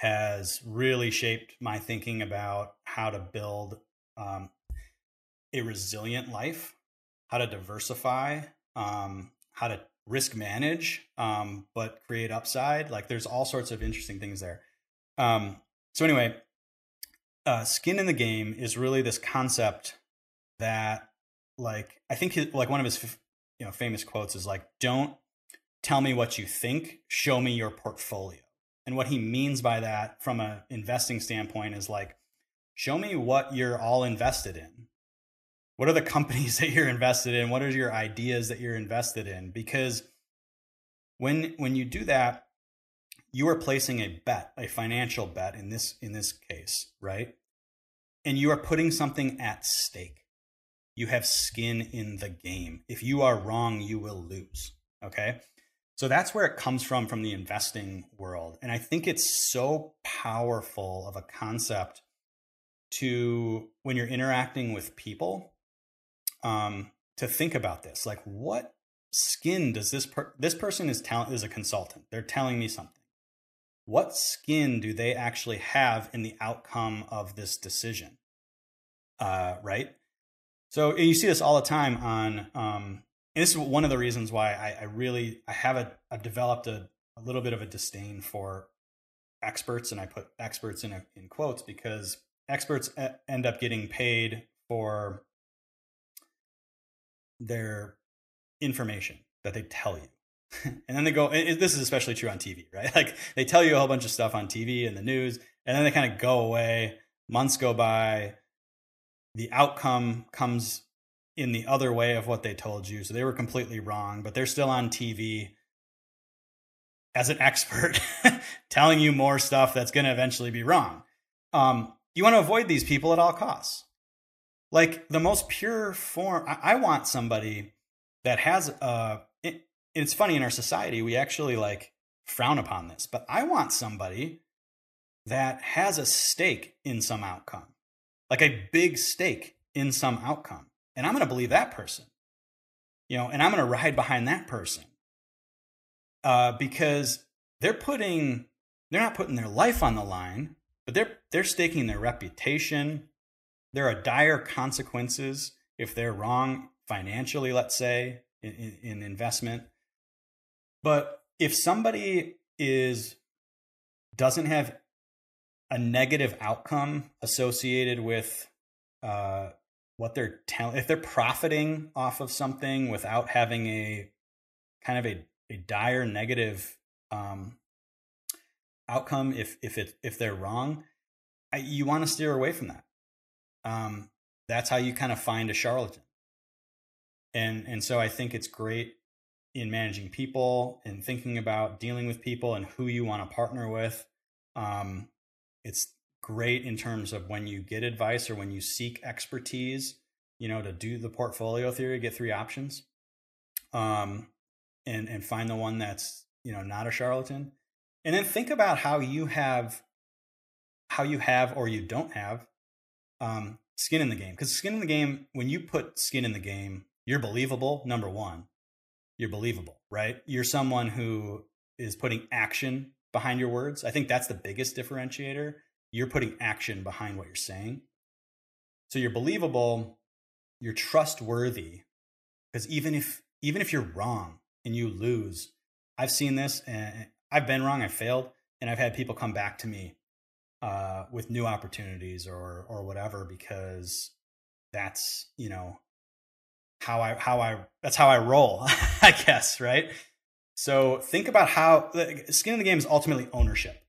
has really shaped my thinking about how to build um, a resilient life, how to diversify, um, how to risk manage, um, but create upside. Like there's all sorts of interesting things there. Um, so anyway, uh, skin in the game is really this concept that like I think his, like one of his you know famous quotes is like don't tell me what you think show me your portfolio and what he means by that from an investing standpoint is like show me what you're all invested in what are the companies (laughs) that you're invested in what are your ideas that you're invested in because when when you do that you are placing a bet a financial bet in this in this case right and you are putting something at stake you have skin in the game. If you are wrong, you will lose. Okay. So that's where it comes from, from the investing world. And I think it's so powerful of a concept to when you're interacting with people um, to think about this. Like, what skin does this per- this person is telling is a consultant? They're telling me something. What skin do they actually have in the outcome of this decision? Uh, right? So you see this all the time on, um, this is one of the reasons why I, I really I have a I've developed a, a little bit of a disdain for experts, and I put experts in a, in quotes because experts end up getting paid for their information that they tell you. (laughs) and then they go, this is especially true on TV, (laughs) right? Like they tell you a whole bunch of stuff on TV and the news, and then they kind of go away. Months go by, the outcome comes in the other way of what they told you. So they were completely wrong, but they're still on TV as an expert (laughs) telling you more stuff that's going to eventually be wrong. Um, you want to avoid these people at all costs. Like the most pure form, I, I want somebody that has a. It, it's funny in our society we actually like frown upon this, but I want somebody that has a stake in some outcome like a big stake in some outcome. And I'm going to believe that person. You know, and I'm going to ride behind that person. Uh, because they're putting they're not putting their life on the line, but they're they're staking their reputation. There are dire consequences if they're wrong financially, let's say, in, in, in investment. But if somebody is doesn't have a negative outcome associated with uh, what they're telling, if they're profiting off of something without having a kind of a, a dire negative um, outcome, if if it if they're wrong, I, you want to steer away from that. Um, that's how you kind of find a charlatan. And and so I think it's great in managing people and thinking about dealing with people and who you want to partner with. Um, it's great in terms of when you get advice or when you seek expertise, you know, to do the portfolio theory, get three options. Um, and and find the one that's, you know, not a charlatan. And then think about how you have how you have or you don't have um, skin in the game. Because skin in the game, when you put skin in the game, you're believable, number one. You're believable, right? You're someone who is putting action behind your words. I think that's the biggest differentiator. You're putting action behind what you're saying. So you're believable, you're trustworthy. Because even if even if you're wrong and you lose, I've seen this and I've been wrong, I've failed, and I've had people come back to me uh, with new opportunities or or whatever because that's you know how I how I that's how I roll, (laughs) I guess, right? So think about how skin in the game is ultimately ownership.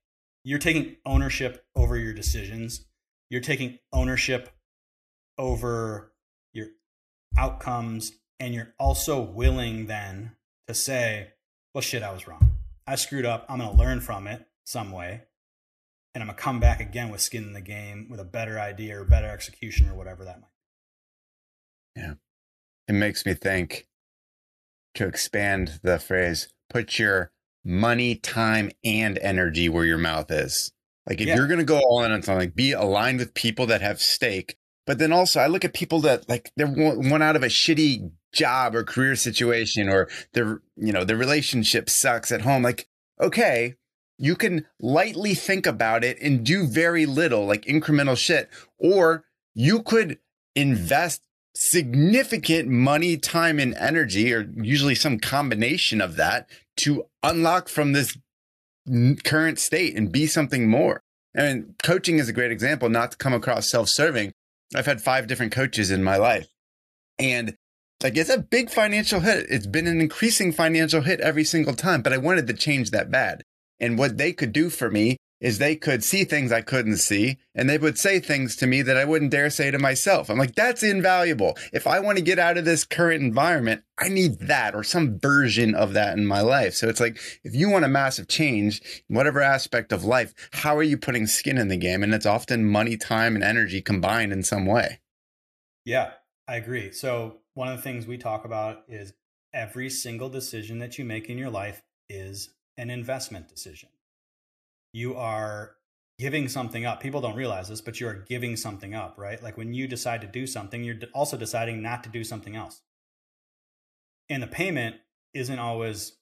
You're taking ownership over your decisions. You're taking ownership over your outcomes, and you're also willing then to say, "Well, shit, I was wrong. I screwed up. I'm going to learn from it some way, and I'm going to come back again with skin in the game with a better idea or better execution or whatever that might be. Yeah. It makes me think to expand the phrase, put your money, time, and energy where your mouth is. Like if yeah. you're going to go all in on something, like be aligned with people that have stake. But then also, I look at people that like they're one out of a shitty job or career situation, or their you know their relationship sucks at home. Like, okay, you can lightly think about it and do very little, like incremental shit. Or you could invest significant money, time, and energy, or usually some combination of that to unlock from this current state and be something more. I And coaching is a great example, not to come across self serving. I've had five different coaches in my life. And like it's a big financial hit. It's been an increasing financial hit every single time, but I wanted to change that bad. And what they could do for me is they could see things I couldn't see and they would say things to me that I wouldn't dare say to myself. I'm like, that's invaluable. If I want to get out of this current environment, I need that or some version of that in my life. So it's like, if you want a massive change in whatever aspect of life, how are you putting skin in the game? And it's often money, time, and energy combined in some way. Yeah, I agree. So one of the things we talk about is every single decision that you make in your life is an investment decision. You are giving something up. People don't realize this, but you are giving something up, right? Like when you decide to do something, you're also deciding not to do something else. And the payment isn't always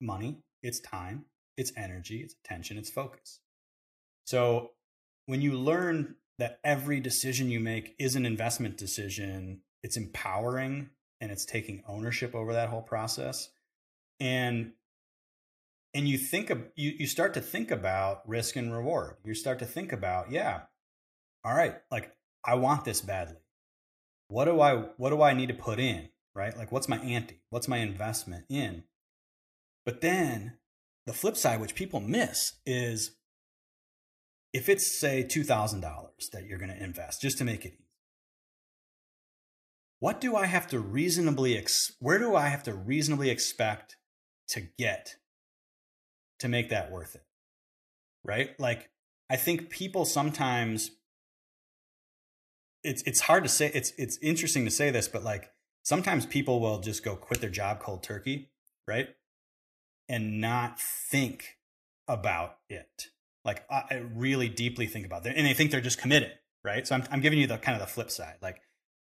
money, it's time, it's energy, it's attention, it's focus. So when you learn that every decision you make is an investment decision, it's empowering and it's taking ownership over that whole process. And and you think of you, you start to think about risk and reward. You start to think about yeah all right like i want this badly. What do i what do i need to put in right? Like what's my ante? What's my investment in? But then the flip side which people miss is if it's say $2000 that you're going to invest just to make it easy. What do i have to reasonably ex- where do i have to reasonably expect to get to make that worth it. Right? Like I think people sometimes it's it's hard to say it's it's interesting to say this but like sometimes people will just go quit their job cold turkey, right? And not think about it. Like I really deeply think about it and they think they're just committed, right? So I'm I'm giving you the kind of the flip side. Like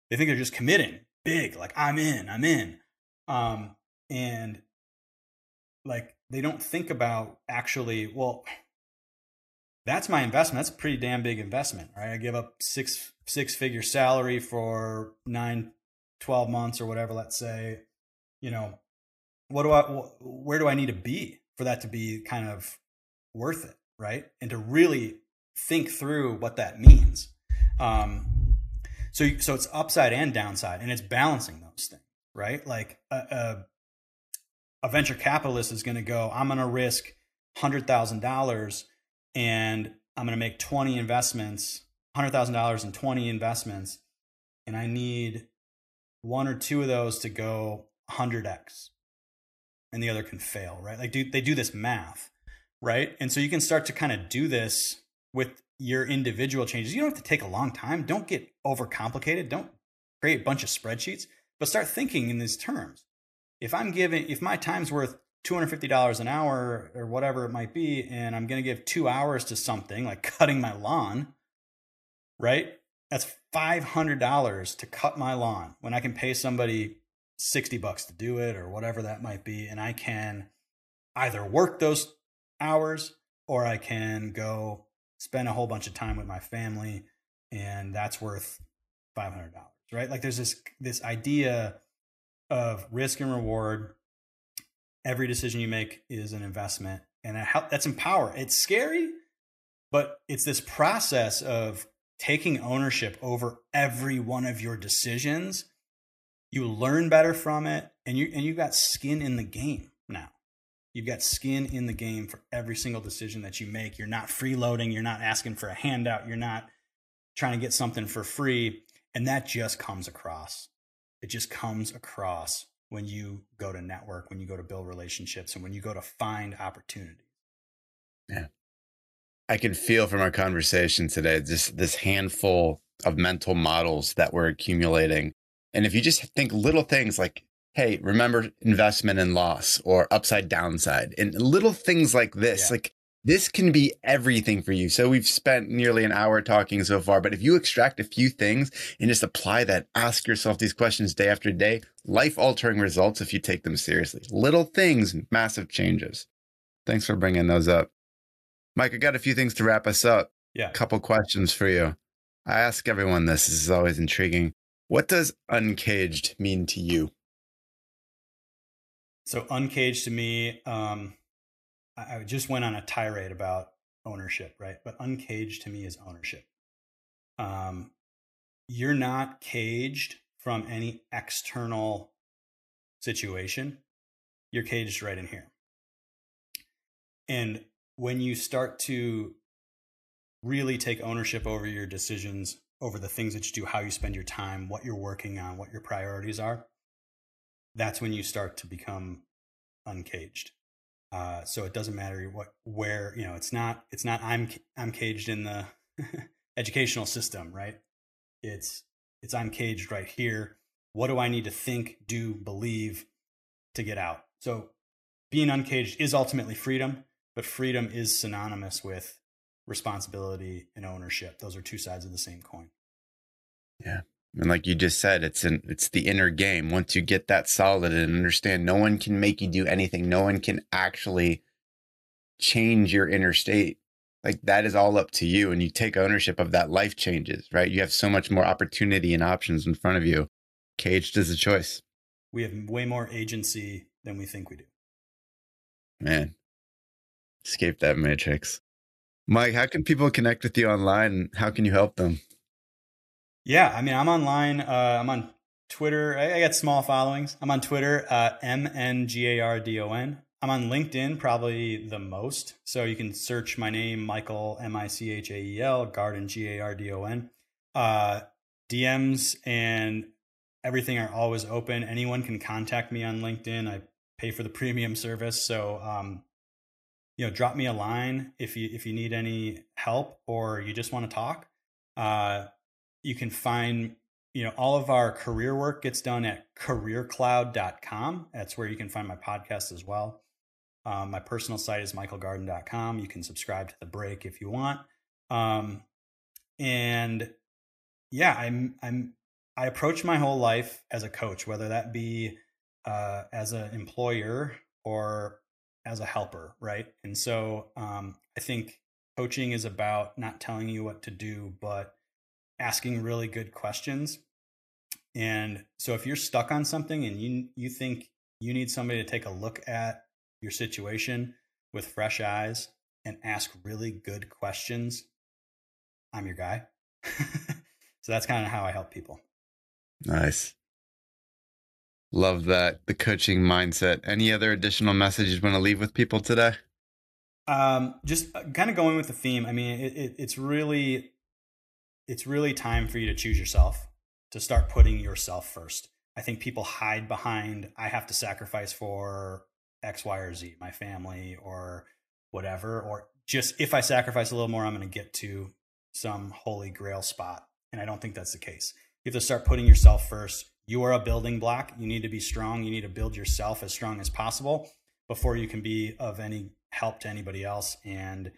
They think they're just committing big, like I'm in, I'm in. Um, and like they don't think about actually, well, that's my investment. That's a pretty damn big investment, right? I give up six six figure salary for nine, 12 months or whatever, let's say. You know, what do I where do I need to be for that to be kind of worth it, right? And to really think through what that means. Um, so so it's upside and downside, and it's balancing those things, right? Like a, a, a venture capitalist is going to go, I'm going to risk hundred thousand dollars, and I'm going to make twenty investments, hundred thousand dollars in twenty investments, and I need one or two of those to go hundred x, and the other can fail, right? Like do, they do this math, right? And so you can start to kind of do this with your individual changes. You don't have to take a long time. Don't get overcomplicated. Don't create a bunch of spreadsheets, but start thinking in these terms. If I'm giving, if my time's worth $250 an hour or whatever it might be, and I'm going to give two hours to something like (laughs) cutting my lawn, right? That's $500 to cut my lawn when I can pay somebody 60 bucks to do it or whatever that might be. And I can either work those hours or I can go spend a whole bunch of time with my family and that's worth $500 right like there's this this idea of risk and reward every decision you make is an investment and that's empower it's scary but it's this process of taking ownership over every one of your decisions you learn better from it and you and you got skin in the game now You've got skin in the game for every single decision that you make. You're not freeloading. You're not asking for a handout. You're not trying to get something for free. And that just comes across. It just comes across when you go to network, when you go to build relationships, and when you go to find opportunities. Yeah. I can feel from our conversation today just this handful of mental models that we're accumulating. And if you just think little things like hey, remember investment and loss or upside downside and little things like this. Yeah. Like this can be everything for you. So we've spent nearly an hour talking so far, but if you extract a few things and just apply that, ask yourself these questions day after day, life altering results if you take them seriously. Little things, massive changes. Thanks for bringing those up. Mike, I got a few things to wrap us up. Yeah. A couple questions for you. I ask everyone this. This is always intriguing. What does uncaged mean to you? So uncaged to me, um, I, just went on a tirade about ownership, right? But uncaged to me is ownership. Um, you're not caged from any external situation. You're caged right in here. And when you start to really take ownership over your decisions, over the things that you do, how you spend your time, what you're working on, what your priorities are, that's when you start to become uncaged. Uh, so it doesn't matter what where you know it's not it's not I'm I'm caged in the (laughs) educational system, right? It's it's I'm caged right here. What do I need to think, do, believe to get out? So being uncaged is ultimately freedom, but freedom is synonymous with responsibility and ownership. Those are two sides of the same coin. Yeah. And like you just said, it's an it's the inner game. Once you get that solid and understand no one can make you do anything, no one can actually change your inner state. Like that is all up to you. And you take ownership of that life changes, right? You have so much more opportunity and options in front of you. Caged is a choice. We have way more agency than we think we do. Man. Escape that matrix. Mike, how can people connect with you online? How can you help them? Yeah, I mean, I'm online. Uh, I'm on Twitter. I, I got small followings. I'm on Twitter, uh, M N G A R D O N. I'm on LinkedIn probably the most. So you can search my name, Michael, M I C H A E L, Gardon, G A R D O N. Uh, DMs and everything are always open. Anyone can contact me on LinkedIn. I pay for the premium service. So, um, you know, drop me a line if you if you need any help or you just want to talk. Uh, you can find you know all of our career work gets done at careercloud.com that's where you can find my podcast as well. Um, my personal site is michaelgardon.com you can subscribe to the break if you want. Um, and yeah i'm i'm I approach my whole life as a coach, whether that be uh, as an employer or as a helper, right? And so um, I think coaching is about not telling you what to do, but asking really good questions. And so if you're stuck on something and you you think you need somebody to take a look at your situation with fresh eyes and ask really good questions, I'm your guy. (laughs) so that's kind of how I help people. Nice. Love that. The coaching mindset. Any other additional messages you want to leave with people today? Um, just uh, kind of going with the theme. I mean, it, it, it's really, it's really time for you to choose yourself, to start putting yourself first. I think people hide behind, I have to sacrifice for X, Y, or Z, my family or whatever, or just if I sacrifice a little more, I'm going to get to some holy grail spot. And I don't think that's the case. You have to start putting yourself first. You are a building block. You need to be strong. You need to build yourself as strong as possible before you can be of any help to anybody else. And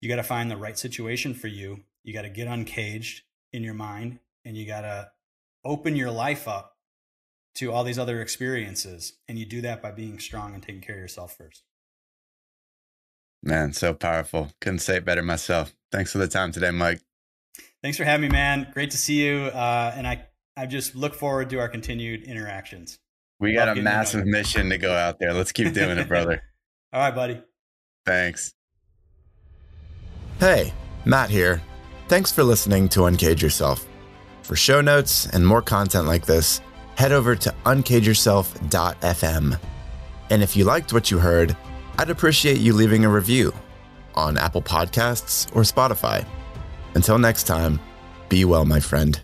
you got to find the right situation for you. You got to get uncaged in your mind and you got to open your life up to all these other experiences. And you do that by being strong and taking care of yourself first. Man, so powerful. Couldn't say it better myself. Thanks for the time today, Mike. Thanks for having me, man. Great to see you. Uh, and I, I just look forward to our continued interactions. We got a massive mission to go out there. Let's keep doing it, brother. (laughs) (laughs) All right, buddy. Thanks. Hey, Matt here. Thanks for listening to Uncage Yourself. For show notes and more content like this, head over to uncageyourself.fm. And if you liked what you heard, I'd appreciate you leaving a review on Apple Podcasts or Spotify. Until next time, be well, my friend.